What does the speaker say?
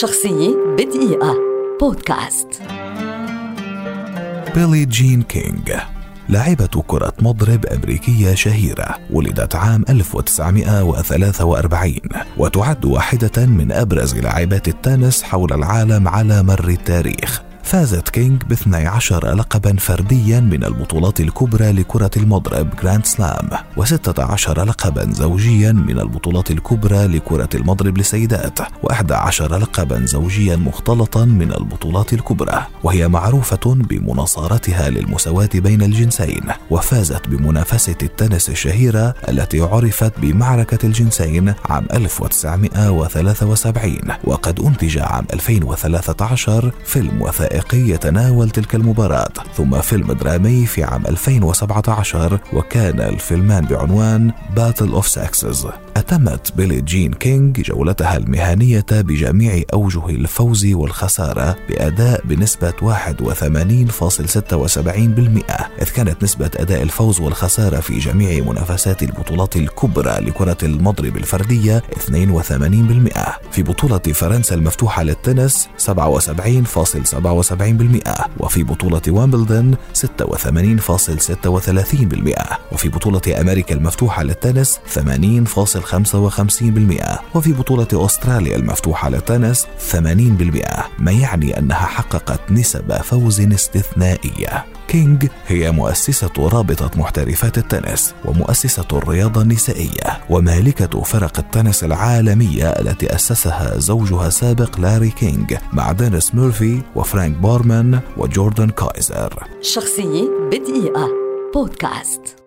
شخصية بدقيقة. بودكاست. بيلي جين كينج لاعبة كرة مضرب أمريكية شهيرة ولدت عام 1943 وتعد واحدة من أبرز لاعبات التنس حول العالم على مر التاريخ. فازت كينج ب 12 لقبا فرديا من البطولات الكبرى لكرة المضرب جراند سلام و16 لقبا زوجيا من البطولات الكبرى لكرة المضرب للسيدات و11 لقبا زوجيا مختلطا من البطولات الكبرى وهي معروفة بمناصرتها للمساواة بين الجنسين وفازت بمنافسة التنس الشهيرة التي عرفت بمعركة الجنسين عام 1973 وقد أنتج عام 2013 فيلم وثائقي. وثائقي يتناول تلك المباراة. ثم فيلم درامي في عام 2017 وكان الفيلمان بعنوان Battle of Sexes أتمت بيلي جين كينج جولتها المهنية بجميع أوجه الفوز والخسارة بأداء بنسبة 81.76% إذ كانت نسبة أداء الفوز والخسارة في جميع منافسات البطولات الكبرى لكرة المضرب الفردية 82% في بطولة فرنسا المفتوحة للتنس 77.77% وفي بطولة وامبلدون 86.36% وفي بطولة أمريكا المفتوحة للتنس 80. 55% وفي بطولة أستراليا المفتوحة للتنس 80% ما يعني أنها حققت نسب فوز استثنائية كينج هي مؤسسة رابطة محترفات التنس ومؤسسة الرياضة النسائية ومالكة فرق التنس العالمية التي أسسها زوجها السابق لاري كينج مع دينيس ميرفي وفرانك بارمان وجوردن كايزر. شخصية بدقيقة. بودكاست.